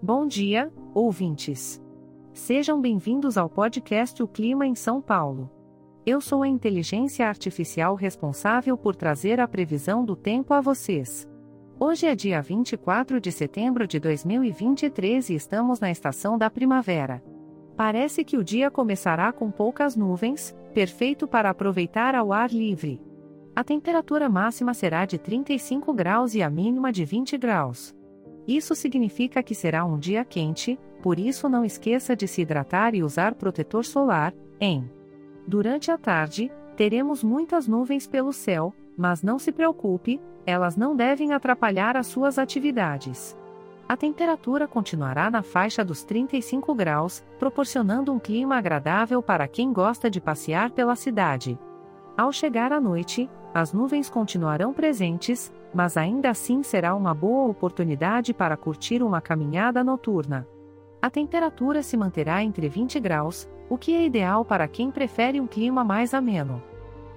Bom dia, ouvintes. Sejam bem-vindos ao podcast O Clima em São Paulo. Eu sou a inteligência artificial responsável por trazer a previsão do tempo a vocês. Hoje é dia 24 de setembro de 2023 e estamos na estação da primavera. Parece que o dia começará com poucas nuvens, perfeito para aproveitar ao ar livre. A temperatura máxima será de 35 graus e a mínima de 20 graus. Isso significa que será um dia quente, por isso não esqueça de se hidratar e usar protetor solar, em. Durante a tarde, teremos muitas nuvens pelo céu, mas não se preocupe, elas não devem atrapalhar as suas atividades. A temperatura continuará na faixa dos 35 graus, proporcionando um clima agradável para quem gosta de passear pela cidade. Ao chegar à noite, as nuvens continuarão presentes, mas ainda assim será uma boa oportunidade para curtir uma caminhada noturna. A temperatura se manterá entre 20 graus, o que é ideal para quem prefere um clima mais ameno.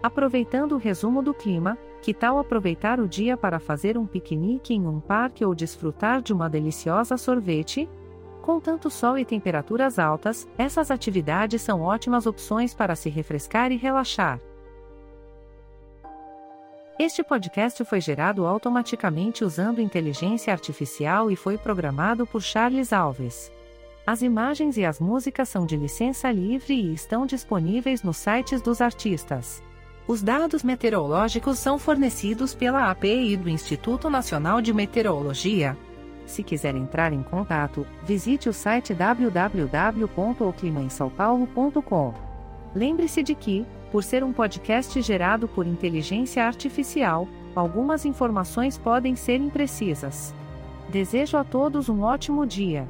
Aproveitando o resumo do clima, que tal aproveitar o dia para fazer um piquenique em um parque ou desfrutar de uma deliciosa sorvete? Com tanto sol e temperaturas altas, essas atividades são ótimas opções para se refrescar e relaxar. Este podcast foi gerado automaticamente usando inteligência artificial e foi programado por Charles Alves. As imagens e as músicas são de licença livre e estão disponíveis nos sites dos artistas. Os dados meteorológicos são fornecidos pela API do Instituto Nacional de Meteorologia. Se quiser entrar em contato, visite o site www.oclimaemsaopaulo.com. Lembre-se de que, por ser um podcast gerado por inteligência artificial, algumas informações podem ser imprecisas. Desejo a todos um ótimo dia.